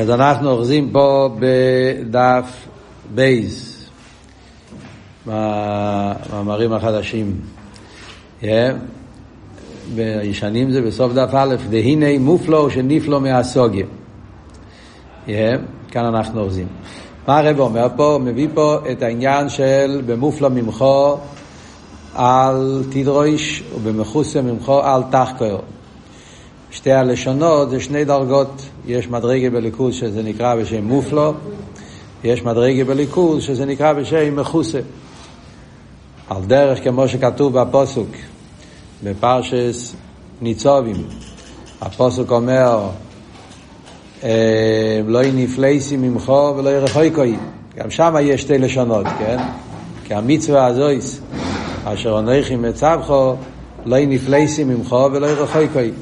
אז אנחנו אוחזים פה בדף בייס, במאמרים החדשים. בישנים זה בסוף דף א', והנה מופלו שנפלו מהסוגיה. כאן אנחנו אוחזים. מה הרב אומר פה? מביא פה את העניין של במופלו ממחו על תדרוש ובמחוסה ממחו על תחקור. שתי הלשונות זה שני דרגות, יש מדרגה בליכוז שזה נקרא בשם מופלו, יש מדרגה בליכוז שזה נקרא בשם מחוסה. על דרך כמו שכתוב בפוסוק, בפרשס ניצובים, הפוסוק אומר, אה, לא נפלייסי ממך ולא ירחוקוי. גם שם יש שתי לשונות, כן? כי המצווה הזויס, אשר אנכי מצבכו, לא נפלייסי ממך ולא ירחוקוי.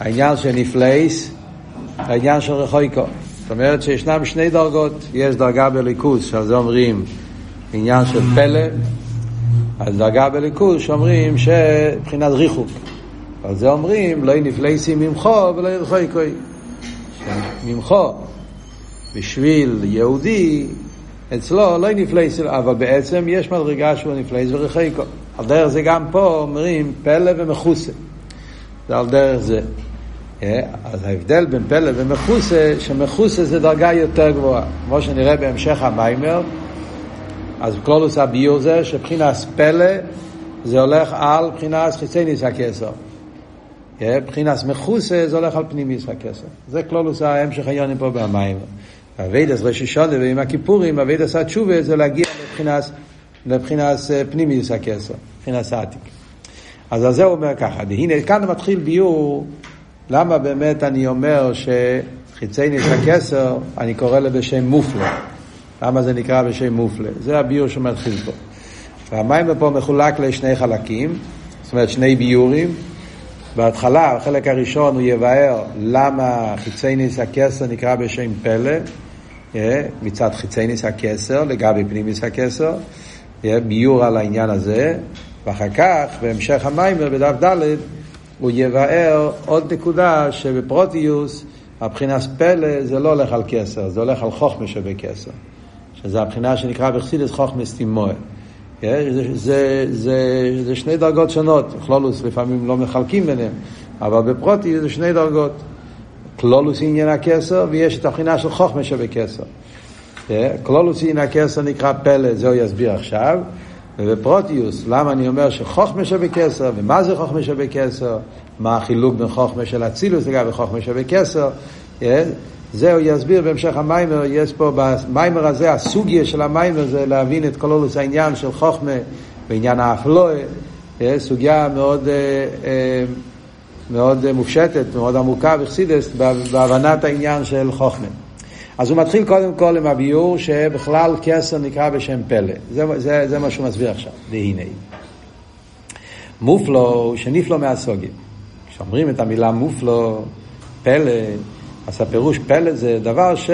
העניין של נפלייס, העניין של רחויקו. זאת אומרת שישנם שני דרגות, יש דרגה בליכוז, שעל זה אומרים עניין של פלא, אז דרגה בליכוז שאומרים שבחינת ריחוק. על זה אומרים, לא נפלייסי ממך ולא ירחוקוי. ממך, בשביל יהודי, אצלו לא נפלאת, אבל בעצם יש מדרגה שהוא נפלאת ורחוקה. על דרך זה גם פה אומרים פלא ומכוסה. זה על דרך זה. אז ההבדל בין פלא ומכוסה, שמכוסה זה דרגה יותר גבוהה. כמו שנראה בהמשך המאמר, אז כללות הביאור זה שבחינת פלא זה הולך על בחינת חיצוניות הכתר. בחינת מכוסה זה הולך על פנימיות הכתר. זה כללות ההמשך העניינים פה במאמר. אבידס ראשי שונה ועם הכיפורים, אבידס התשובה זה להגיע לבחינס, לבחינס פנימיס הכסר, מבחינס העתיק. אז על זה הוא אומר ככה, והנה כאן מתחיל ביור למה באמת אני אומר שחיצי ניס הכסר, אני קורא לו בשם מופלה. למה זה נקרא בשם מופלה? זה הביור שמתחיל פה. והמים פה מחולק לשני חלקים, זאת אומרת שני ביורים. בהתחלה, החלק הראשון הוא יבאר למה חיצי ניס הכסר נקרא בשם פלא, אה, מצד חיצי ניס הכסר, לגבי פנימיס הכסר, אה, ביור על העניין הזה, ואחר כך, בהמשך המיימר, בדף ד', הוא יבאר עוד נקודה שבפרוטיוס הבחינת פלא זה לא הולך על כסר, זה הולך על חוכמה שבכסר. שזה הבחינה שנקרא בחסידס חוכמה סטימואה. זה, זה, זה, זה שני דרגות שונות, כלולוס לפעמים לא מחלקים ביניהם, אבל בפרוטי זה שני דרגות. כלולוס עניין הכסר ויש את הבחינה של חוכמה שבכסר. כלולוס עניין הכסר נקרא פלא, זה הוא יסביר עכשיו. ובפרוטיוס, למה אני אומר שחוכמה שבכסר, ומה זה חוכמה שבכסר, מה החילוק בין חוכמה של אצילוס לגבי חוכמה שבכסר, זה הוא יסביר בהמשך המיימר, יש פה במיימר הזה, הסוגיה של המיימר זה להבין את כל אולוס העניין של חוכמה בעניין האפלואה, סוגיה מאוד, מאוד מופשטת, מאוד עמוקה וחסידס בהבנת העניין של חוכמה. אז הוא מתחיל קודם כל עם הביור שבכלל כסר נקרא בשם פלא. זה, זה, זה מה שהוא מסביר עכשיו, והנה. מופלו, שנפלו מהסוגים. כשאומרים את המילה מופלו, פלא, אז הפירוש פלא זה דבר ש...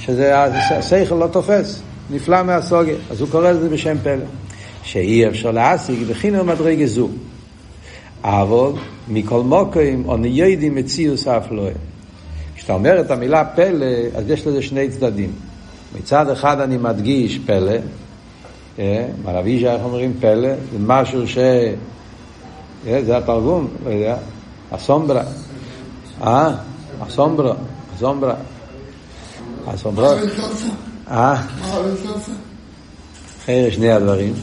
שזה השכל לא תופס, נפלא מהסוגיה. אז הוא קורא לזה בשם פלא. שאי אפשר להשיג בחינם מדרגה זו. אבל מכל מוקרים או ניידים מציאוס אף לא כשאתה אומר את המילה פלא, אז יש לזה שני צדדים. מצד אחד אני מדגיש פלא, מר אבישי, איך אומרים פלא? זה משהו ש... זה התרגום, לא יודע, אסומברה. אה? אסומברה, אסומברה. אסומברה. אה? שני הדברים.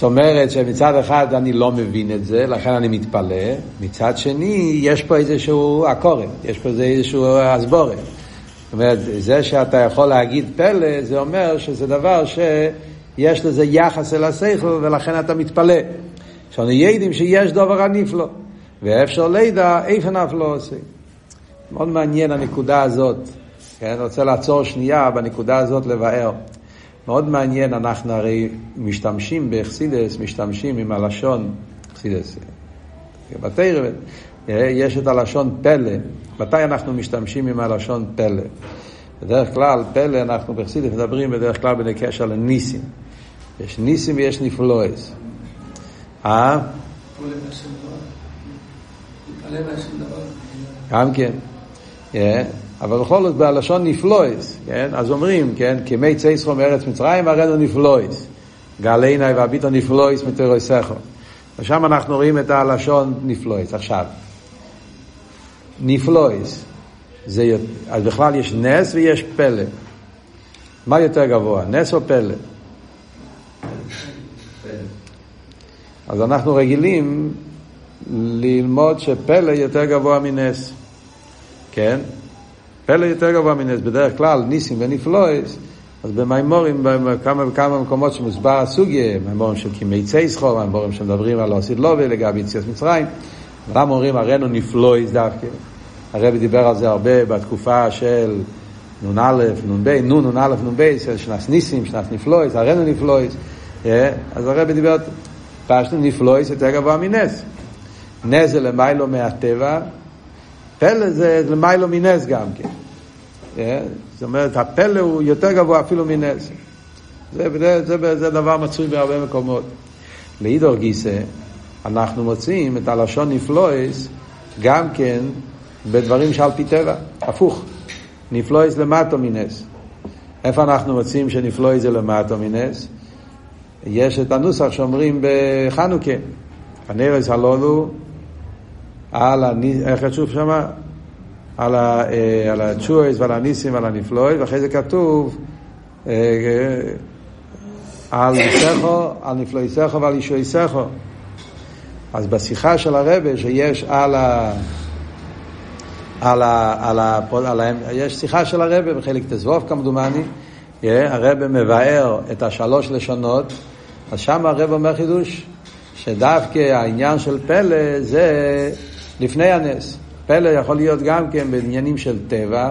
זאת אומרת שמצד אחד אני לא מבין את זה, לכן אני מתפלא, מצד שני יש פה איזשהו עקורת, יש פה איזשהו הסבורת. זאת אומרת, זה שאתה יכול להגיד פלא, זה אומר שזה דבר שיש לזה יחס אל השכל ולכן אתה מתפלא. שאנו יודעים שיש דבר הנפלא, ואפשר לידע איפה נפלא עושה. מאוד מעניין הנקודה הזאת. כן, אני רוצה לעצור שנייה בנקודה הזאת לבאר. מאוד מעניין, אנחנו הרי משתמשים באכסידס, משתמשים עם הלשון, אכסידס, בתרא, יש את הלשון פלא. מתי אנחנו משתמשים עם הלשון פלא? בדרך כלל, פלא, אנחנו באכסידס מדברים בדרך כלל בקשר לניסים. יש ניסים ויש נפלואס. אה? גם כן. אבל בכל זאת בלשון נפלויס, כן? אז אומרים, כן? כמי צייסחו מארץ מצרים הראינו נפלויס. גלעיני והביטו נפלויס מתוירויסכו. ושם אנחנו רואים את הלשון נפלויס. עכשיו, נפלויס, זה, אז בכלל יש נס ויש פלא. מה יותר גבוה, נס או פלא? אז אנחנו רגילים ללמוד שפלא יותר גבוה מנס, כן? פלא יותר גבוה מנס. בדרך כלל ניסים ונפלויס, אז במימורים, בכמה וכמה מקומות שמוסבר הסוגיה, מימורים של קימי צייסחו, מימורים שמדברים על עושית לובי לגבי יציאת מצרים, למה אומרים הראינו נפלויס דווקא? הרבי דיבר על זה הרבה בתקופה של נ"א, נ"ב, נ"ן, נ"א, נ"ב, שנס ניסים, שנס נפלויס, הראינו נפלויס. אה? אז הרבי דיבר, פשטו נפלויס יותר גבוה מנס. נס זה למיילו מהטבע, פלא זה למיילו מנס גם כן. אה? זאת אומרת, הפלא הוא יותר גבוה אפילו מנס. זה, זה, זה, זה דבר מצוי בהרבה מקומות. לאידור גיסא, אנחנו מוצאים את הלשון נפלויס גם כן בדברים שעל פי טבע, הפוך. נפלויס למטו מנס. איפה אנחנו מוצאים שנפלויס זה למטו מנס? יש את הנוסח שאומרים בחנוכה, הנרס הלולו על הניס, איך כתוב שמה? על, ה, אה, על הצ'ויס ועל הניסים ועל הנפלוי, ואחרי זה כתוב אה, אה, על ניסחו, על נפלויסכו ועל אישויסכו. אז בשיחה של הרבה שיש על ה... על ה, על ה, על ה, יש שיחה של הרבה בחלק תזבוב כמדומני, הרבה מבאר את השלוש לשונות, אז שם הרבה אומר חידוש, שדווקא העניין של פלא זה לפני הנס. פלא יכול להיות גם כן בעניינים של טבע,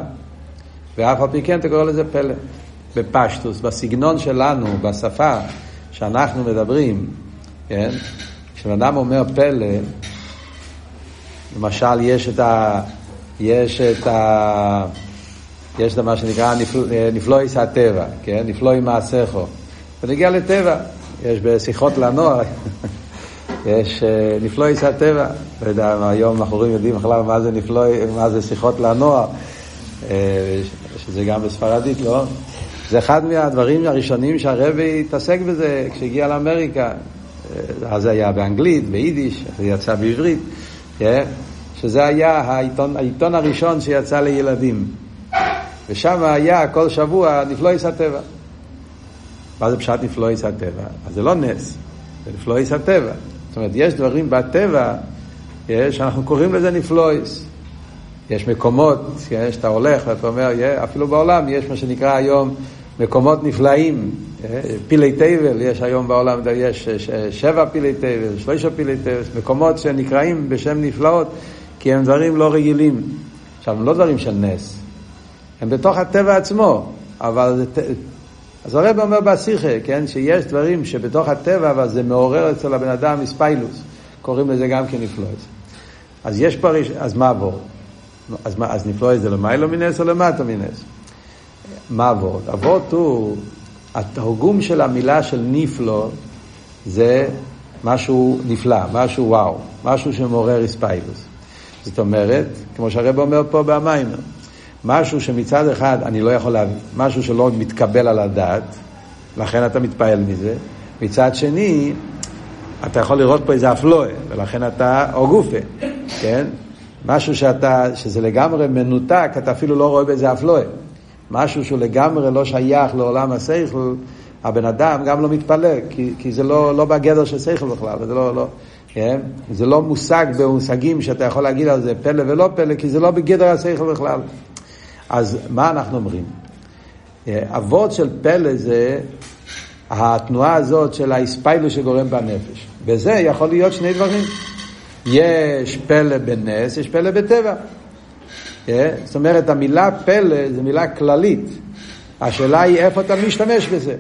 ואף על פי כן אתה קורא לזה פלא. בפשטוס, בסגנון שלנו, בשפה שאנחנו מדברים, כן? כשאדם אומר פלא, למשל יש את ה... יש את ה... יש את מה שנקרא נפל... נפלויס הטבע, כן? נפלוי מעשיכו. ונגיע לטבע, יש בשיחות לנוער, יש אה, נפלויס הטבע, לא יודע, היום בחורים יודעים בכלל מה זה נפלוי, מה זה שיחות לנוער, אה, שזה גם בספרדית, לא? זה אחד מהדברים הראשונים שהרבי התעסק בזה כשהגיע לאמריקה. אה, אז זה היה באנגלית, ביידיש, זה יצא בעברית, כן? שזה היה העיתון, העיתון הראשון שיצא לילדים. ושם היה כל שבוע נפלויס הטבע. מה זה פשט נפלויס הטבע? אז זה לא נס, זה נפלויס הטבע. זאת אומרת, יש דברים בטבע שאנחנו קוראים לזה נפלויס. יש מקומות, שאתה הולך ואתה אומר, אפילו בעולם יש מה שנקרא היום מקומות נפלאים, פילי תבל, יש היום בעולם, יש שבע פילי תבל, שלושה פילי תבל, מקומות שנקראים בשם נפלאות, כי הם דברים לא רגילים. עכשיו, הם לא דברים של נס, הם בתוך הטבע עצמו, אבל אז הרב אומר בשיחה, כן, שיש דברים שבתוך הטבע, אבל זה מעורר אצל הבן אדם מספיילוס, קוראים לזה גם כן נפלויס. אז יש פה, אז מה עבור? אז, אז נפלויס זה למיילו מנס או למטה מנס? מה עבור? עבור הוא, התרגום של המילה של נפלו זה משהו נפלא, משהו וואו, משהו שמעורר ספיילוס. זאת אומרת, כמו שהרב אומר פה במיימר, משהו שמצד אחד אני לא יכול להבין, משהו שלא מתקבל על הדעת, לכן אתה מתפעל מזה, מצד שני, אתה יכול לראות פה איזה אפלואה, ולכן אתה, או גופה, כן? משהו שאתה, שזה לגמרי מנותק, אתה אפילו לא רואה בזה אפלואה. משהו שהוא לגמרי לא שייך לעולם השכל, הבן אדם גם לא מתפלא, כי, כי זה לא, לא בגדר של שכל בכלל, זה לא, לא, כן? זה לא מושג במושגים שאתה יכול להגיד על זה פלא ולא פלא, כי זה לא בגדר השכל בכלל. אז מה אנחנו אומרים? אה, אבות של פלא זה התנועה הזאת של האספיילוס שגורם בנפש. בזה יכול להיות שני דברים. יש פלא בנס, יש פלא בטבע. אה, זאת אומרת, המילה פלא זו מילה כללית. השאלה היא איפה אתה משתמש בזה.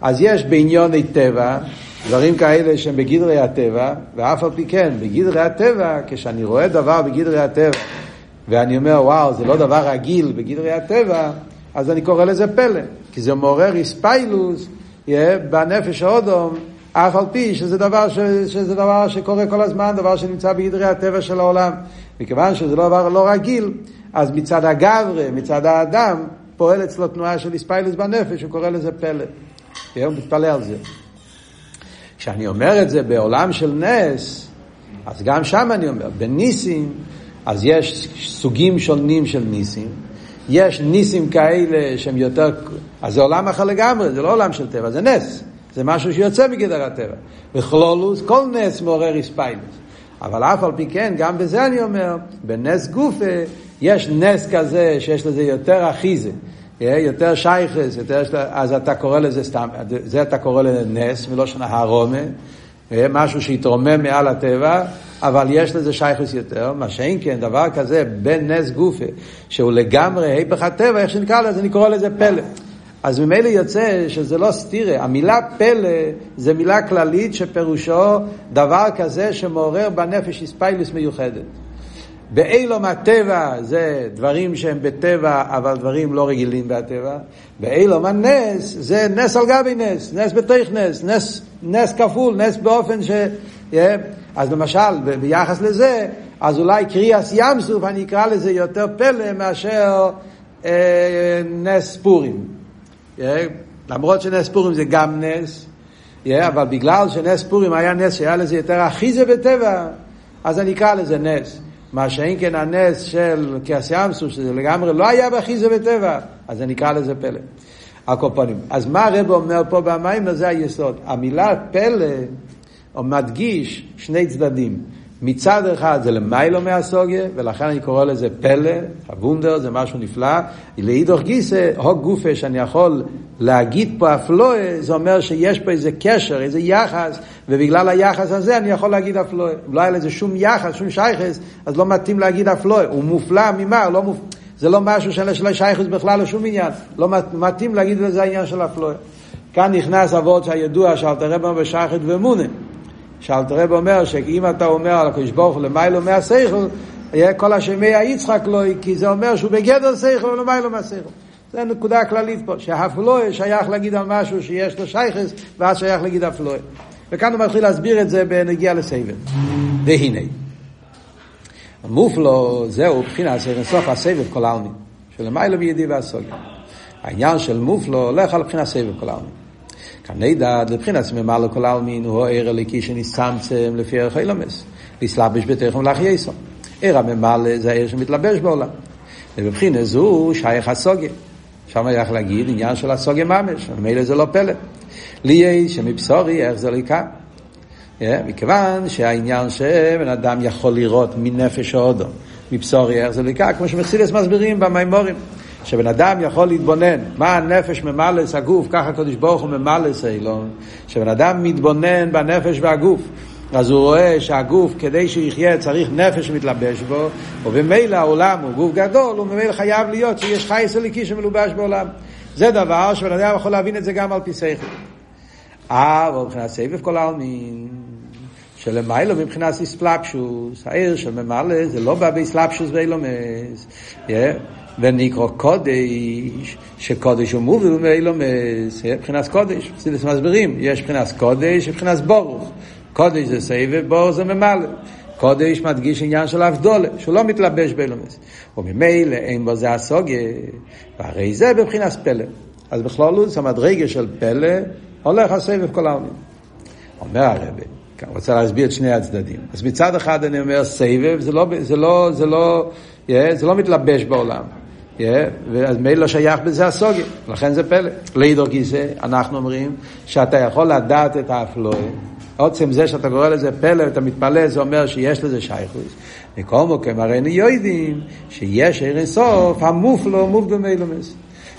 אז יש בעניוני טבע, דברים כאלה שהם בגדרי הטבע, ואף על פי כן, בגדרי הטבע, כשאני רואה דבר בגדרי הטבע, ואני אומר, וואו, זה לא דבר רגיל בגדרי הטבע, אז אני קורא לזה פלא, כי זה מעורר איספיילוס בנפש האודום, אף על פי שזה דבר, ש, שזה דבר שקורה כל הזמן, דבר שנמצא בגדרי הטבע של העולם. מכיוון שזה לא דבר לא רגיל, אז מצד הגברה, מצד האדם, פועל אצלו תנועה של איספיילוס בנפש, הוא קורא לזה פלא. הוא מתפלא על זה. כשאני אומר את זה בעולם של נס, אז גם שם אני אומר, בניסים, אז יש סוגים שונים של ניסים. יש ניסים כאלה שהם יותר... אז זה עולם אחר לגמרי, זה לא עולם של טבע, זה נס. זה משהו שיוצא מגדר הטבע. בכלולוס, כל נס מעורר איספיילוס. אבל אף על פי כן, גם בזה אני אומר, בנס גופה יש נס כזה שיש לזה יותר אחיזה, יותר שייכס, יותר, אז אתה קורא לזה סתם, זה אתה קורא לזה נס, שנה הרומה, משהו שהתרומם מעל הטבע, אבל יש לזה שייכוס יותר, מה שאין כן, דבר כזה, בין נס גופה, שהוא לגמרי היפך הטבע, איך שנקרא לזה, אני קורא לזה פלא. אז ממילא יוצא שזה לא סתירה. המילה פלא זה מילה כללית שפירושו דבר כזה שמעורר בנפש איספיילוס מיוחדת. באילום הטבע זה דברים שהם בטבע, אבל דברים לא רגילים בטבע. באילום הנס זה נס על גבי נס, נס בתוך נס, נס, נס כפול, נס באופן ש... Yeah. אז למשל, ביחס לזה, אז אולי קריאס ים סוף, אני אקרא לזה יותר פלא מאשר אה, נס פורים. Yeah. למרות שנס פורים זה גם נס, yeah, אבל בגלל שנס פורים היה נס שהיה לזה יותר אחיזה בטבע, אז אני אקרא לזה נס. מה שאין כן הנס של כעס ימסו, שזה לגמרי לא היה באחיזה בטבע, אז זה נקרא לזה פלא. הקופונים. אז מה הרב אומר פה במים? זה היסוד. המילה פלא, הוא מדגיש שני צדדים. מצד אחד זה למיילו מהסוגיה, ולכן אני קורא לזה פלא, הוונדר זה משהו נפלא. לאידוך גיסא, הוג גופה שאני יכול להגיד פה אפלואה, זה אומר שיש פה איזה קשר, איזה יחס, ובגלל היחס הזה אני יכול להגיד אפלואה. לא היה לזה שום יחס, שום שייכס, אז לא מתאים להגיד אפלואה. הוא מופלא ממה? לא מופ... זה לא משהו של שייכס בכלל לשום עניין. לא מתאים להגיד לזה העניין של אפלואה. כאן נכנס אבות שהידוע שאלתר רב בשייכת ואמונה. שאלתר רב אומר שאם אתה אומר על הקדוש ברוך הוא למיילו מהסייכל, יהיה כל השמי היצחק לא, כי זה אומר שהוא בגדר סייכל ולמיילו מהסייכל. זה נקודה כללית פה, שהפלואה שייך להגיד על משהו שיש לו שייכס, ואז שייך להגיד הפלואה. וכאן הוא מתחיל להסביר את זה בנגיע לסבב. והנה. מופלו זהו בחינת סוף הסבב כל העלמין, שלמיילא בידי והסוגיה. העניין של מופלו הולך על בחינת סבב כל העלמין. כאן נדע, לבחינת ממלא כל העלמין הוא הער הליקי שנסתמצם לפי ערך אילומס, לסלבש בתכם לאחייסו. ער הממלא זה הער שמתלבש בעולם. ובבחינה זו שייך הסוגיה. שם היה יכול להגיד עניין של הסוגיה ממש, ממילא זה לא פלא. לי יש שמבשורי איך זה לקה. מכיוון שהעניין שבן אדם יכול לראות מנפש האודו, מבשורי איך זה לקה, כמו שמחסידס מסבירים במימורים. שבן אדם יכול להתבונן מה הנפש ממלס הגוף, ככה הקדוש ברוך הוא ממלס אילון, שבן אדם מתבונן בנפש והגוף. אז הוא רואה שהגוף, כדי שיחיה, צריך נפש שמתלבש בו, ובמילא העולם הוא גוף גדול, וממילא חייב להיות שיש חי סליקי שמלובש בעולם. זה דבר שבן אדם יכול להבין את זה גם על פי שכל. אבל מבחינת סבב כל העלמין, שלמיילו מבחינת איספלפשוס, העיר של ממלא, זה לא בא באיסלפשוס ואילומס. ונקרא קודש, שקודש הוא מוביל ואילומס, מבחינת קודש. סילס מסבירים, יש מבחינת קודש ובחינת ברוך. קודש זה סבב, בור זה ממלא. קודש מדגיש עניין של אבדולה, שהוא לא מתלבש באילומס. וממילא אין בו זה הסוגיה, והרי זה בבחינת פלא. אז בכללות המדרגה של פלא הולך הסבב כל העלמין. אומר הרבי, רוצה להסביר את שני הצדדים. אז מצד אחד אני אומר סבב, זה לא, זה לא, זה לא, yeah, זה לא מתלבש בעולם. Yeah, ואז מילא לא שייך בזה הסוגיה, לכן זה פלא. לידור גיסא, אנחנו אומרים שאתה יכול לדעת את האפלואה עוצם זה שאתה קורא לזה פלא ואתה מתפלא, זה אומר שיש לזה שייכוס. מכל מוקם הרי אני יודעים שיש ערן סוף המופלו מוף במילומס.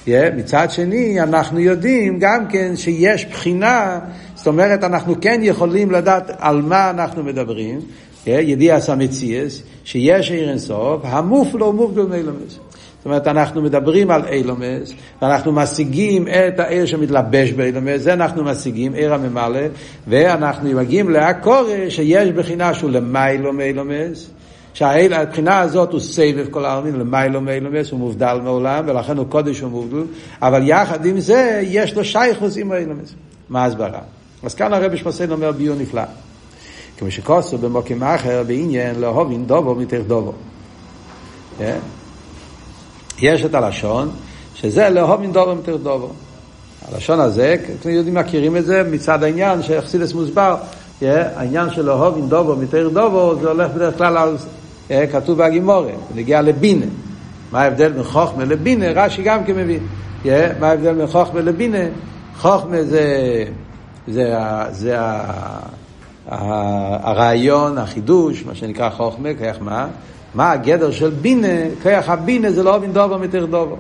Yeah, מצד שני, אנחנו יודעים גם כן שיש בחינה, זאת אומרת, אנחנו כן יכולים לדעת על מה אנחנו מדברים, yeah, ידיע סמציאס, שיש ערן סוף, המופלו מוף במילומס. זאת אומרת, אנחנו מדברים על אילומס, ואנחנו משיגים את העיר שמתלבש באילומס, זה אנחנו משיגים, עיר הממלא, ואנחנו מגיעים להקורא שיש בחינה שהוא למיילו מאילומס, שהבחינה הזאת הוא סבב כל העלמין, למיילו מאילומס, הוא מובדל מעולם, ולכן הוא קודש ומובדל, אבל יחד עם זה יש לו שייכוס עם האילומס. מה ההסברה? אז כאן הרבי שמסיין אומר ביור נפלא. כמו שכוסו במוקים אחר בעניין לאהובין דובו מתך דובו. יש את הלשון, שזה לאהובין דובו מתך דובו. הלשון הזה, יודעים, מכירים את זה מצד העניין שאכסידס מוסבר, העניין של דובו מתך דובו, זה הולך בדרך כלל על, כתוב בהגימורה, זה נגיע לבינה. מה ההבדל בין חוכמה לבינה? רש"י גם כן מבין. מה ההבדל בין חוכמה לבינה? חוכמה זה, זה, זה, הרעיון, החידוש, מה שנקרא חוכמה, כיח מה? מה הגדר של בינה? כיח הבינה זה לא בין דובר מתר דובר.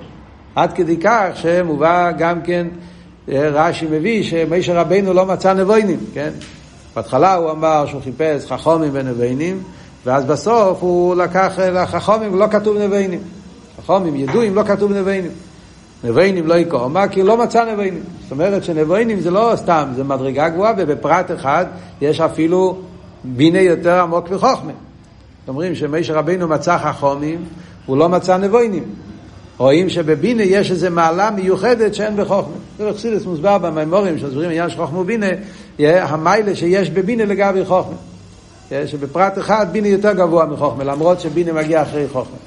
עד כדי כך שמובא גם כן, אה, רש"י מביא שמשה רבנו לא מצא נבוינים, כן? בהתחלה הוא אמר שהוא חיפש חכומים ונבוינים, ואז בסוף הוא לקח לחכומים ולא כתוב נבוינים. חכומים ידועים לא כתוב נבוינים. נבוינים לא יקום, מה? כי לא מצא נבוינים. זאת אומרת שנבוינים זה לא סתם, זה מדרגה גבוהה, ובפרט אחד יש אפילו בינה יותר עמוק מחוכמה. אומרים שמשה רבינו מצא חכומים, הוא לא מצא נבוינים. רואים שבבינה יש איזו מעלה מיוחדת שאין בחוכמה. זה אכסידס מוסבר במימורים שמסבירים עניין של חוכמה ובינה, המיילה שיש בבינה לגבי חוכמה. שבפרט אחד בינה יותר גבוה מחוכמה, למרות שבינה מגיע אחרי חוכמה.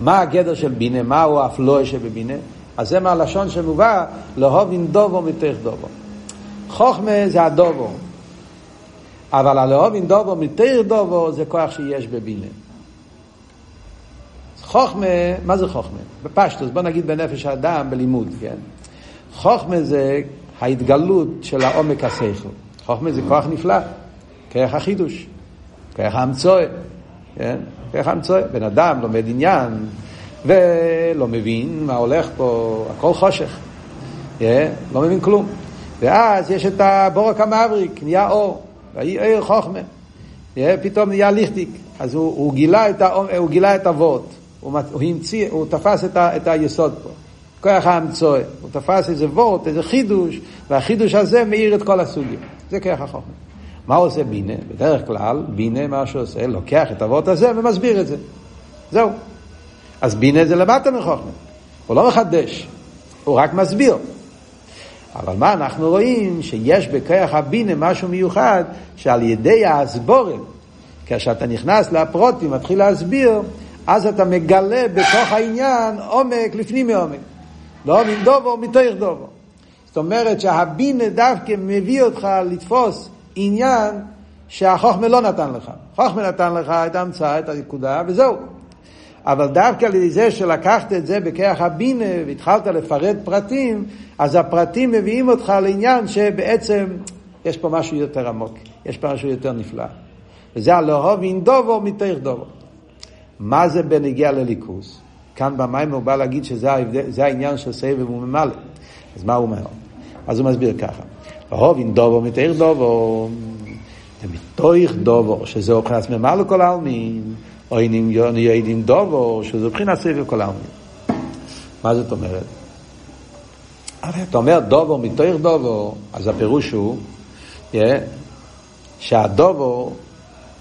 מה הגדר של בינה? מהו האפלואה שבבינה? אז זה מהלשון שמובא, לאהובין דובו מתך דובו. חוכמה זה הדובו, אבל הלאהובין דובו מתך דובו זה כוח שיש בבינה. חוכמה, מה זה חוכמה? בפשטוס, בוא נגיד בנפש האדם, בלימוד, כן? חוכמה זה ההתגלות של העומק השכל. חוכמה זה כוח נפלא, כרך החידוש, כרך האמצואה, כן? כרך האמצואה. בן אדם לומד עניין, ולא מבין מה הולך פה, הכל חושך, yeah, לא מבין כלום. ואז יש את הבורק המבריק, נהיה אור, עיר חוכמה, פתאום נהיה ליכטיק, אז הוא, הוא, גילה את האום, הוא גילה את הוורט, הוא, המציא, הוא תפס את, ה, את היסוד פה. כוח האמצוי, הוא תפס איזה וורט, איזה חידוש, והחידוש הזה מאיר את כל הסוגים. זה כוח החוכמה. מה עושה בינה? בדרך כלל, בינה מה שעושה, לוקח את הוורט הזה ומסביר את זה. זהו. אז בינה זה למטה מחוכמה. הוא לא מחדש, הוא רק מסביר. אבל מה אנחנו רואים? שיש בכוח הבינה משהו מיוחד, שעל ידי ההסבורת, כשאתה נכנס לפרוטים, מתחיל להסביר, אז אתה מגלה בתוך העניין עומק לפנים מעומק. לא מדובו, מתוך דובו. זאת אומרת שהבינה דווקא מביא אותך לתפוס עניין שהחוכמה לא נתן לך. חוכמה נתן לך את ההמצאה, את הנקודה, וזהו. אבל דווקא על ידי זה שלקחת את זה בכרך הבינה והתחלת לפרט פרטים, אז הפרטים מביאים אותך לעניין שבעצם יש פה משהו יותר עמוק, יש פה משהו יותר נפלא. וזה הלאהוב אין דובו מתוך דובו. מה זה בנגיע לליכוס? כאן במים הוא בא להגיד שזה העניין של סבב וממלא. אז מה הוא אומר? אז הוא מסביר ככה. לאהוב אין דובו מתוך דובו, ומתוך דובו, שזה אוכלס ממלא כל העלמין. אם יודעים דובו, שזה מבחינת סבב כל העלמין. מה זאת אומרת? הרי אתה אומר דובו מתוך דובו, אז הפירוש הוא yeah, שהדובו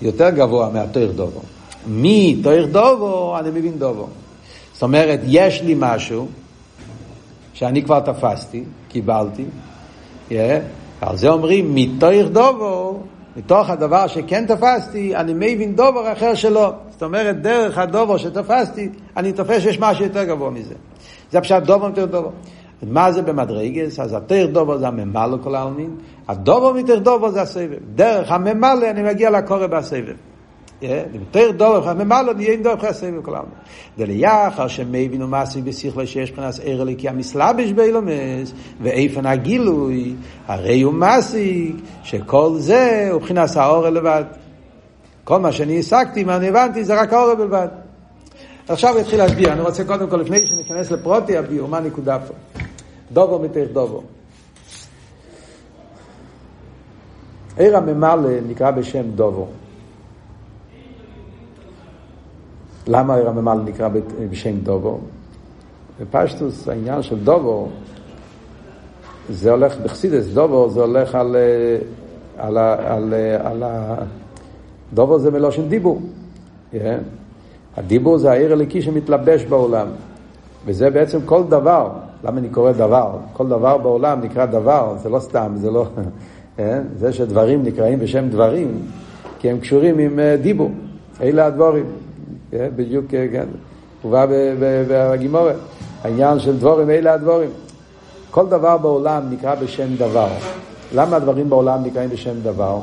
יותר גבוה מהתוך דובו. מתוך דובו אני מבין דובו. זאת אומרת, יש לי משהו שאני כבר תפסתי, קיבלתי, yeah, על זה אומרים מתוך דובו מתוך הדבר שכן תפסתי, אני מבין דובר אחר שלא. זאת אומרת, דרך הדובר שתפסתי, אני תופס שיש משהו יותר גבוה מזה. זה פשוט דובר יותר דובר. מה זה במדרגס? אז התר דובר זה הממלא כל העלמין, הדובר מתר דובר זה הסבב. דרך הממלא אני מגיע לקורא בסבב. יותר דורך, ממלא נהיה עם דורך הסבב כל העלמין. דליחר שמבין ומעשי בשכלה שיש מבחינת ער אליקי המסלבש באילומס, ואיפן הגילוי, הרי הוא מעסיק, שכל זה הוא מבחינת האור לבד. כל מה שאני השגתי, מה אני הבנתי, זה רק האור בלבד. עכשיו הוא התחיל להסביר, אני רוצה קודם כל, לפני שניכנס לפרוטי הביאו, מה הנקודה פה? דובו מתך דובו. עיר הממלא נקרא בשם דובו. למה הרממ"ל נקרא בשם דובו? בפשטוס העניין של דובו זה הולך בחסידס, דובו זה הולך על, על, על, על, על ה... דובו זה מלושן דיבור. Yeah. הדיבור זה העיר הליקי שמתלבש בעולם. וזה בעצם כל דבר. למה אני קורא דבר? כל דבר בעולם נקרא דבר, זה לא סתם, זה לא... כן? זה שדברים נקראים בשם דברים, כי הם קשורים עם אה, דיבור. אלה הדבורים. כן? בדיוק, כן. הובא בגימורת. העניין של דבורים, אלה הדבורים. כל דבר בעולם נקרא בשם דבר. למה הדברים בעולם נקראים בשם דבר?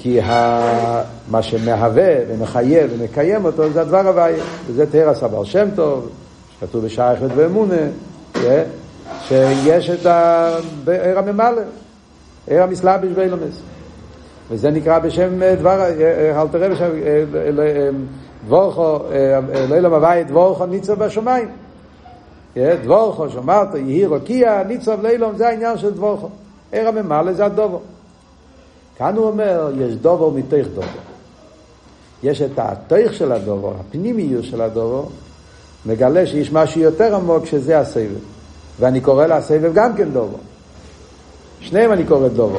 כי ה... מה שמהווה ומחייב ומקיים אותו זה הדבר הוויה, וזה תרא סבר שם טוב, שכתוב בשייכת ואמונה, כן? שיש את העיר הממלא, עיר המסלבש באילומס. וזה נקרא בשם דבר, אל תראה בשם, דבורכו, לילה מבית דבורכו ניצב בשמיים. דבורכו, שמרת, יהי רוקיע, ניצב לילום, זה העניין של דבורכו. עיר הממלא זה הדובו. כאן הוא אומר, יש דובו מתוך דובו. יש את התוך של הדובו, הפנימיות של הדובו, מגלה שיש משהו יותר עמוק שזה הסבב. ואני קורא לסבב גם כן דובו. שניהם אני קורא דובו.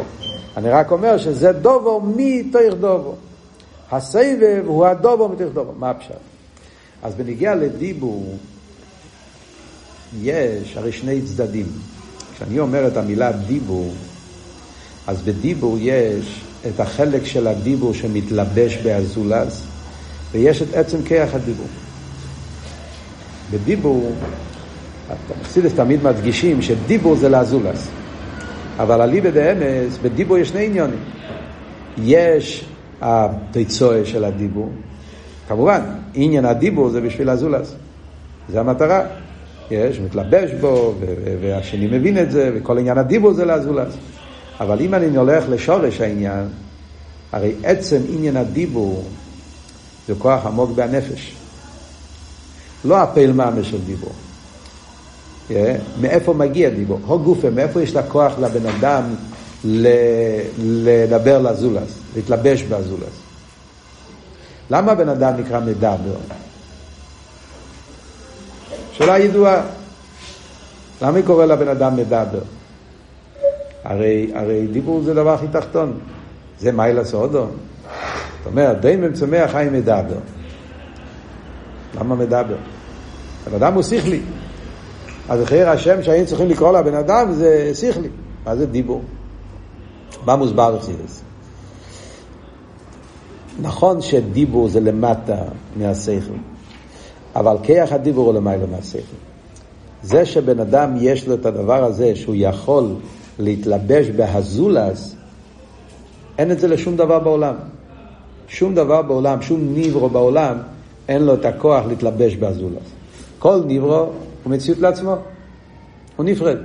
אני רק אומר שזה דובו מתוך דובו. הסבב הוא הדובו מתוך דובו. מה הפשט? אז בניגיע לדיבור, יש הרי שני צדדים. כשאני אומר את המילה דיבור, אז בדיבור יש את החלק של הדיבור שמתלבש באזולז, ויש את עצם כיח הדיבור. בדיבור, החסידס תמיד מדגישים שדיבור זה לאזולז. אבל אליבא דאמס, בדיבור יש שני עניונים. יש התיצואה של הדיבור, כמובן, עניין הדיבור זה בשביל אזולז. זה המטרה. יש, מתלבש בו, והשני מבין את זה, וכל עניין הדיבור זה לאזולז. אבל אם אני הולך לשורש העניין, הרי עצם עניין הדיבור זה כוח עמוק בנפש. לא הפעיל ממש של דיבור. Yeah, מאיפה מגיע דיבור? הו גופה, מאיפה יש לה כוח לבן אדם לדבר לזולס, להתלבש בזולס? למה בן אדם נקרא מדבר? שאלה ידועה. למה היא קורא לבן אדם מדבר? הרי, הרי דיבור זה דבר הכי תחתון. זה מיילה סודו. זאת אומרת, די מצומח חיים מדבר. למה מדבר? הבן אדם הוא שכלי. אז אחרי השם שהיינו צריכים לקרוא לבן אדם זה שכלי. מה זה דיבור? מה מוסבר אצלס? נכון שדיבור זה למטה מהשכל, אבל כיח הדיבור הוא למעלה מהשכל. זה שבן אדם יש לו את הדבר הזה שהוא יכול להתלבש בהזולס, אין את זה לשום דבר בעולם. שום דבר בעולם, שום ניברו בעולם, אין לו את הכוח להתלבש בהזולס. כל ניברו הוא מציאות לעצמו. הוא נפרד.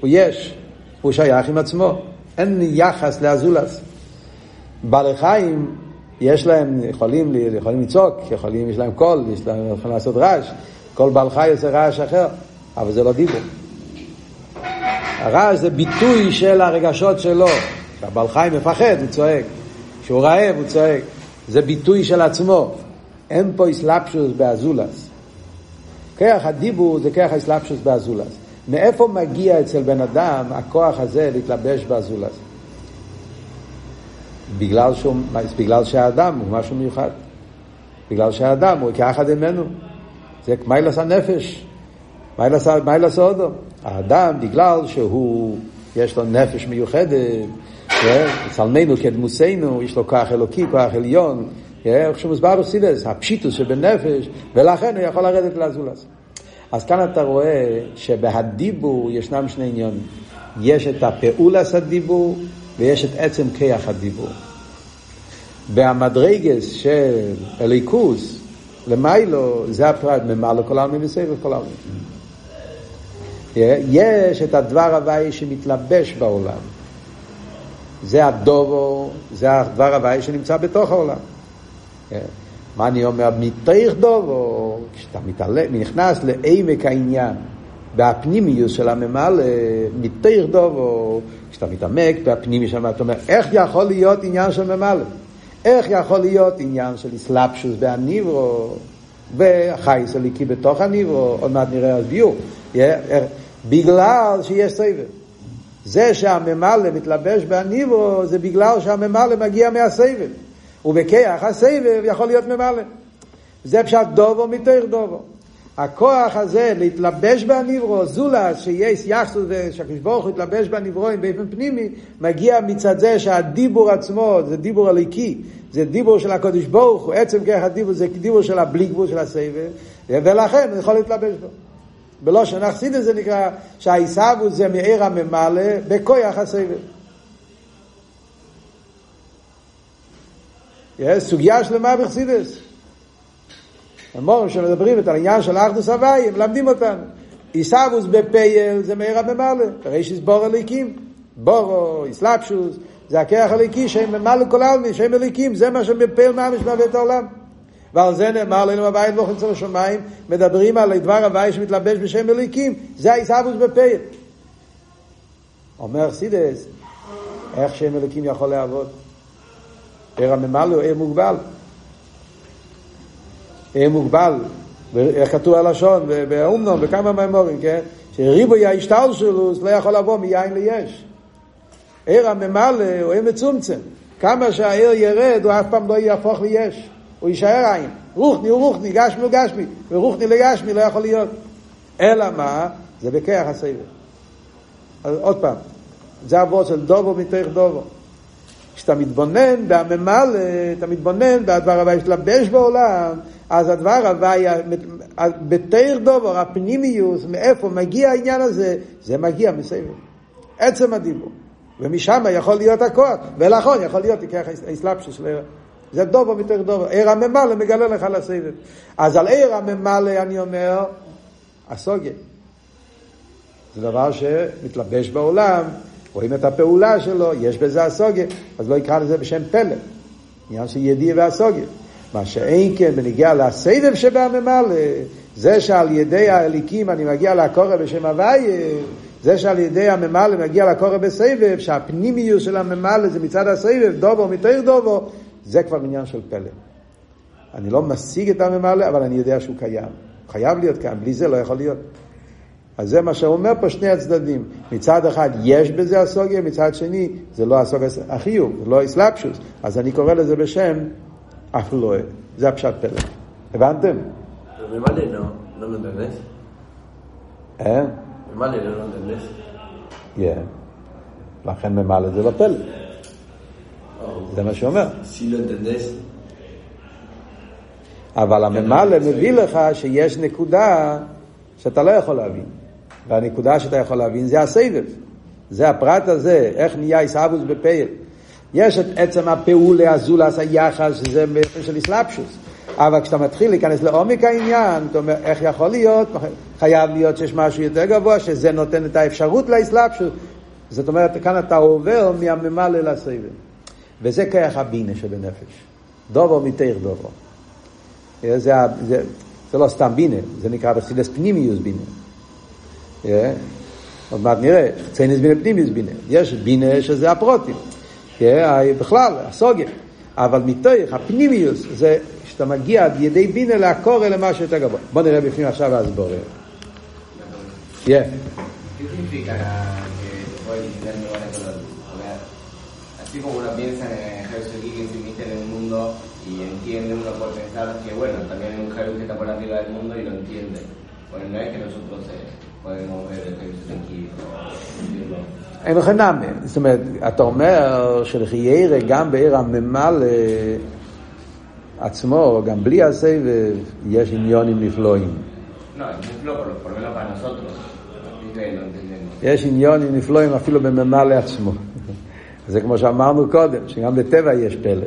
הוא יש. הוא שייך עם עצמו. אין יחס לאזולס. בעלי חיים, יש להם, יכולים, יכולים לצעוק, יכולים, יש להם קול, יש להם, יכולים לעשות רעש. כל בעל חי עושה רעש אחר, אבל זה לא דיבור. הרעש זה ביטוי של הרגשות שלו. כשהבעל חיים מפחד, הוא צועק. כשהוא רעב, הוא צועק. זה ביטוי של עצמו. אין פה אסלאפשוס באזולס. כיח הדיבור זה כיח האסלאפשוס באזולס. מאיפה מגיע אצל בן אדם הכוח הזה להתלבש באזולס? בגלל, שהוא, בגלל שהאדם הוא משהו מיוחד. בגלל שהאדם הוא כאחד ממנו. זה מיילס הנפש. מיילס אודו. האדם, בגלל שהוא, יש לו נפש מיוחדת, צלמנו כדמוסנו, יש לו כוח אלוקי, כוח עליון, איך שמוסבר בחסידס, הפשיטוס שבנפש, ולכן הוא יכול לרדת לאזולס. אז כאן אתה רואה שבהדיבור ישנם שני עניונים. יש את הפעולס הדיבור ויש את עצם כיח הדיבור. בהמדרגס של אליקוס, למיילו, זה הפרט, ממלא כל העלמין וסבב כל העלמין. יש את הדבר הוואי שמתלבש בעולם. זה הדובו, זה הדבר הוואי שנמצא בתוך העולם. מה אני אומר? מתוך דובו, כשאתה מתעלה, נכנס לעמק העניין, והפנימיוס של הממלא, מתוך דובו, כשאתה מתעמק בפנימי שם, אתה אומר, איך יכול להיות עניין של ממלא? איך יכול להיות עניין של אסלאפשוס בהניברו, והחייס הליקי בתוך הניברו, עוד מעט נראה על ביור. בגלל שיש סבב. זה שהממלא מתלבש בהניברו זה בגלל שהממלא מגיע מהסבב. ובכיח הסבב יכול להיות ממלא. זה פשוט דובו מתוך דובו. הכוח הזה להתלבש בנברו, זולס, שיש יחסוס ושהקדוש ברוך הוא יתלבש בנברואים באופן פנימי, מגיע מצד זה שהדיבור עצמו זה דיבור הליקי, זה דיבור של הקדוש ברוך הוא, עצם כך הדיבור זה דיבור של הבלי גבול של הסבב, ולכן הוא יכול להתלבש בו. בלושן אכסידס זה נקרא שהעיסאוווס זה מעיר הממלא בכויח הסבב. יש סוגיה שלמה בחסידס. המורים שמדברים את העניין של אחדוס הוואי, הם מלמדים אותנו. עיסאוווס בפייל זה מעיר הממלא, הרי שיסבור הליקים. בורו, איסלאפשוס, זה הכרך הליקי שהם ממלא כל העלמי, שהם מליקים, זה מה שבפייל ממש מהווה את העולם. ועל זה נאמר לנו הבית לא חוצה לשמיים, מדברים על דבר הוואי שמתלבש בשם מליקים, זה העיסאוווס בפייל. אומר סידס, איך שם מליקים יכול לעבוד? עיר הממלא הוא עיר מוגבל. עיר מוגבל, איך כתוב הלשון, באומנום, בכמה מימורים, כן? שריבוי ההשתלשלוס לא יכול לבוא מיין ליש. עיר הממלא הוא עיר מצומצם. כמה שהעיר ירד, הוא אף פעם לא יהפוך ליש. הוא יישאר עין. רוחני הוא רוחני, גשמי הוא גשמי, ורוחני לגשמי לא יכול להיות. אלא מה? זה בכיח הסבב. אז עוד פעם, זה אבות של דובו מתוך דובו. כשאתה מתבונן בממלא, אתה מתבונן בדבר הוואי שלבש בעולם, אז הדבר הוואי, בתוך דובר, הפנימיוס, מאיפה מגיע העניין הזה, זה מגיע מסבב. עצם הדיבור. ומשם יכול להיות הכוח, ולאחרון יכול להיות עיקר האסלאפשוס זה דובר מתוך דובר. עיר הממלא מגלה לך לסבב. אז על עיר הממלא אני אומר, הסוגיה. זה דבר שמתלבש בעולם, רואים את הפעולה שלו, יש בזה הסוגיה, אז לא יקרא לזה בשם פלא. עניין של ידיע והסוגיה. מה שאין כן בניגיע לסבב שבממלא, זה שעל ידי האליקים אני מגיע לקורא בשם הוויה, זה שעל ידי הממלא מגיע לקורא בסבב, שהפנימיות של הממלא זה מצד הסבב, דובו מתוך דובו, זה כבר עניין של פלא. אני לא משיג את הממלא, אבל אני יודע שהוא קיים. חייב להיות קיים, בלי זה לא יכול להיות. אז זה מה שאומר פה שני הצדדים. מצד אחד יש בזה הסוגיה, מצד שני זה לא הסוגיה החיוב, זה לא אסלאפשוס. אז אני קורא לזה בשם אף לא. זה הפשט פלא. הבנתם? ממלא לא, לא נותן נס? אה? ממלא לא נותן נס? כן. לכן ממלא זה לא פלא. זה מה שאומר. סילון דנס. אבל הממלא מביא לך שיש נקודה שאתה לא יכול להבין. והנקודה שאתה יכול להבין זה הסבב. זה הפרט הזה, איך נהיה עיסאוווס בפייל. יש את עצם הפעולה הזולס היחס, שזה באופן של אסלאפשוס. אבל כשאתה מתחיל להיכנס לעומק העניין, אתה אומר, איך יכול להיות? חייב להיות שיש משהו יותר גבוה, שזה נותן את האפשרות לאסלאפשוס. זאת אומרת, כאן אתה עובר מהממלא לסבב. וזה כרך הבינה שבנפש. דובו מתיר דובו. זה, זה, זה, זה לא סתם בינה, זה נקרא בחסידס פנימיוס בינה. Yeah. עוד מעט נראה, ציינס בינה פנימיוס בינה. יש בינה שזה הפרוטים. Yeah, בכלל, הסוגיה. אבל מתוך הפנימיוס זה שאתה מגיע עד ידי בינה לעקור אלה משהו יותר גבוה. בוא נראה בפנים עכשיו והסבור. Yeah. así como uno piensa en Jesús aquí que se emite en el mundo y entiende, uno puede pensar que bueno, también hay un Jesús que está por arriba del mundo y lo entiende. Bueno, no es que nosotros eh, podemos ver el Jesús aquí o decirlo. אין לכם נאמה. זאת אומרת, אתה אומר שלחיירה גם בעיר הממלא עצמו, גם בלי הסבב, יש עניונים נפלאים. No, es muy flojo, por lo menos para nosotros. Así que lo entendemos. יש עניונים נפלאים אפילו בממלא עצמו. זה כמו שאמרנו קודם, שגם בטבע יש פלא.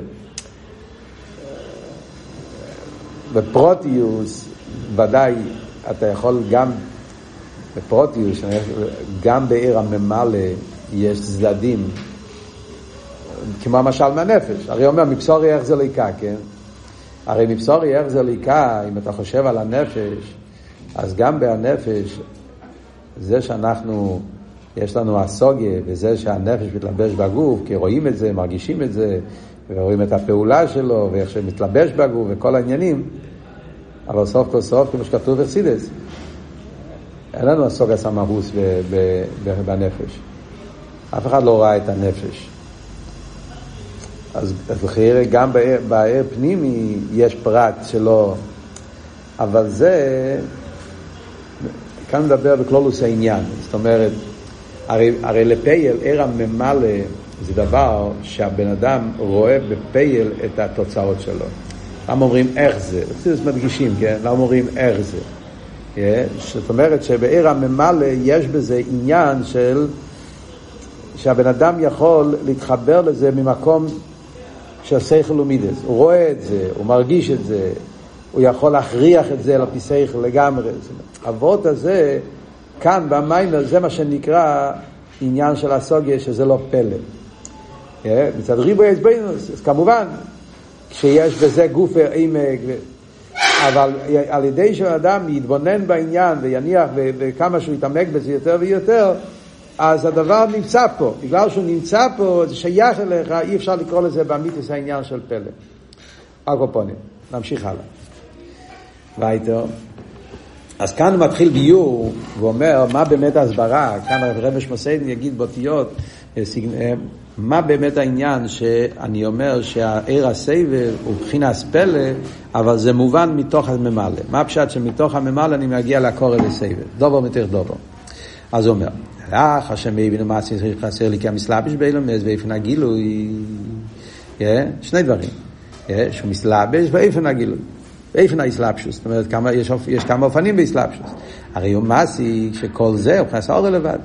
בפרוטיוס, ודאי, אתה יכול גם, בפרוטיוס, גם בעיר הממלא יש צדדים, כמו המשל מהנפש. הרי אומר, מבשורי איך זה ליקה, כן? הרי מבשורי איך זה ליקה, אם אתה חושב על הנפש, אז גם בהנפש, זה שאנחנו יש לנו הסוגיה וזה שהנפש מתלבש בגוף, כי רואים את זה, מרגישים את זה, ורואים את הפעולה שלו, ואיך שמתלבש בגוף, וכל העניינים, אבל סוף כל סוף, כמו שכתוב בחסידס, אין לנו הסוגיה סמאוס בנפש. אף אחד לא ראה את הנפש. אז בחירה גם בעיר פנימי יש פרט שלא, אבל זה כאן מדבר בכלולוס העניין, זאת אומרת, הרי, הרי לפייל, ער הממלא, זה דבר שהבן אדם רואה בפייל את התוצאות שלו. למה אומרים איך זה? זה מדגישים, כן? למה אומרים איך זה? Yeah, זאת אומרת שבעיר הממלא יש בזה עניין של שהבן אדם יכול להתחבר לזה ממקום של שכל ומידס. הוא רואה את זה, הוא מרגיש את זה, הוא יכול להכריח את זה לפי שכל לגמרי. אבות הזה, כאן במיימר, זה מה שנקרא עניין של הסוגיה, שזה לא פלא. Yeah, מצד ריבוי עצבנוס, אז כמובן, כשיש בזה גוף עמק, אבל על ידי שאדם יתבונן בעניין ויניח וכמה שהוא יתעמק בזה יותר ויותר, אז הדבר נמצא פה. בגלל שהוא נמצא פה, זה שייך אליך, אי אפשר לקרוא לזה באמיתוס העניין של פלא. אקופונים. נמשיך הלאה. וייטר. אז כאן הוא מתחיל ביור, והוא אומר מה באמת ההסברה, כאן רבי שמוסיידן יגיד באותיות, אה, אה, מה באמת העניין שאני אומר שהעיר הסבב הוא מבחינת פלא, אבל זה מובן מתוך הממלא. מה הפשט שמתוך הממלא אני מגיע לקורא לסבב? דובר מתיר דובר. אז הוא אומר, אך השם הבינו מה חסר לי כי המסלבש באילומס ואיפן הגילוי. שני דברים. שהוא מסלבש ואיפן הגילוי. ואיפן האסלאפשוס, זאת אומרת, כמה, יש, יש כמה אופנים באסלאפשוס. הרי הוא מסי שכל זה הוא נכנס אור לבד.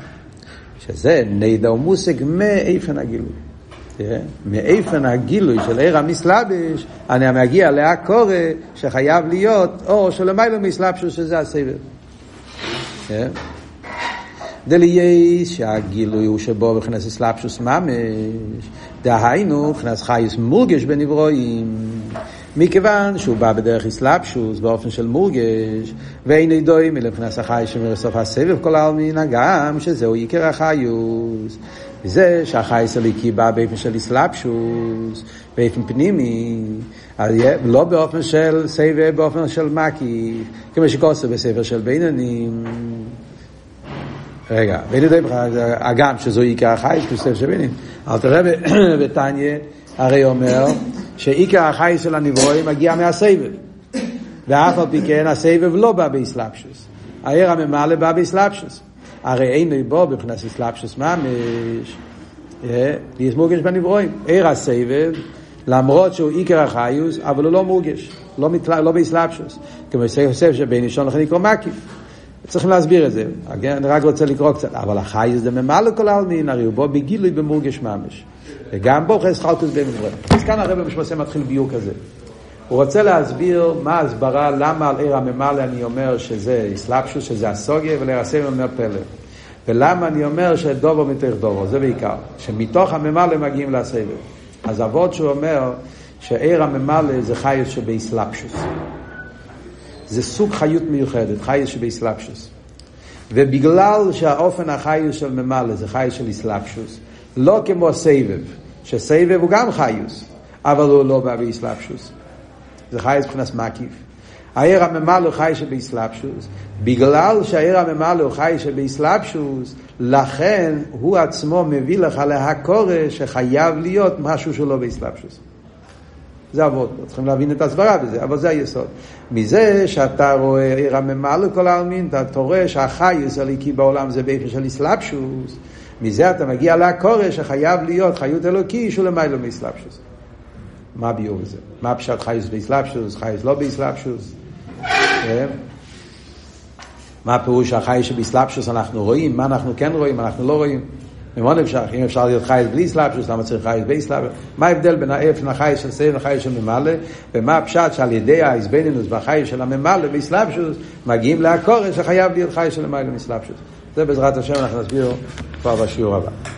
שזה נדע ומושג מאיפן הגילוי. מאיפן הגילוי של עיר המסלבש, אני מגיע להקורא שחייב להיות אור שלמיילו מסלבשוס שזה הסבב. דלייס שהגילוי הוא שבו בכנס אסלאפשוס ממש, דהיינו, בכנס חייס מורגש בנברואים, מכיוון שהוא בא בדרך אסלאפשוס באופן של מורגש, ואין ידוי מלבכנס החי שמרסוף הסבב כל העלמין, הגם שזהו עיקר החיוס. וזה שהחייס הליקי בא באופן של אסלאפשוס, באופן פנימי, לא באופן של סבב, באופן של מקיף, כמו שכוסף בספר של בינונים. רגע, ואין יודעים הגם שזו עיקר החייס, כוסף של בינונים. אל תראה בתניא, הרי אומר שעיקר החייס של הנברואים מגיע מהסבב. ואף על פי כן הסבב לא בא באסלאפשוס. העיר הממלא בא באסלאפשוס. הרי אין בו מבחינת אסלאפשוס ממש. יש מורגש בנברואים. עיר הסבב, למרות שהוא עיקר החיוס, אבל הוא לא מורגש, לא, מתלה, לא באסלאפשוס. כמו שיוסף שבין אישון לכן יקרוא מקיף. צריכים להסביר את זה, אני רק רוצה לקרוא קצת. אבל החייס זה ממלא כל העלמין, הרי הוא בו בגילוי במורגש ממש. וגם בו חס חלקוס בין דברים. אז כאן הרב משמעושה מתחיל ביור כזה. הוא רוצה להסביר מה ההסברה, למה על עיר הממלא אני אומר שזה אסלאפשוס, שזה הסוגיה, ולרסם אומר פלא. ולמה אני אומר שדובו מתוך דובו, זה בעיקר. שמתוך הממלא מגיעים לסבב. אז אבות שהוא אומר שעיר הממלא זה חייס שבאסלאפשוס. זה סוג חיות מיוחדת, חייס שבאסלאפשוס. ובגלל שהאופן החייס של ממלא זה חייס של אסלאפשוס, לא כמו סבב, שסבב הוא גם חיוס, אבל הוא לא בא באסלאפשוס. זה חייס מבחינת מקיף. העיר הממלא חי שבאסלאפשוס, בגלל שהעיר הממלא חי שבאסלאפשוס, לכן הוא עצמו מביא לך להקורא שחייב להיות משהו שלא באסלאפשוס. זה אבות, צריכים להבין את ההסברה בזה, אבל זה היסוד. מזה שאתה רואה עיר הממלא כל העלמין, אתה רואה שהחייס הליקי בעולם זה באיפה של אסלאפשוס, מזה אתה מגיע לעקורא שחייב להיות חיות אלוקי שהוא למיילו מאסלאפשוס. מה הביאור בזה? מה פשט חייס באסלאפשוס, חייס לא באסלאפשוס? כן? מה הפירוש החייס שבאסלאפשוס אנחנו רואים? מה אנחנו כן רואים? אנחנו לא רואים? ממון אפשר, אם אפשר להיות חייס בלי סלאפשוס, למה צריך חייס באסלאפשוס? מה ההבדל בין האפן החייס של סייב לחייס של ממלא? ומה הפשט שעל ידי האיזבנינוס והחייס של הממלא באסלאפשוס מגיעים לעקורא שחייב להיות חייס של ממלא מאסלאפשוס? זה בעזרת השם אנחנו נסביר כבר בשיעור הבא.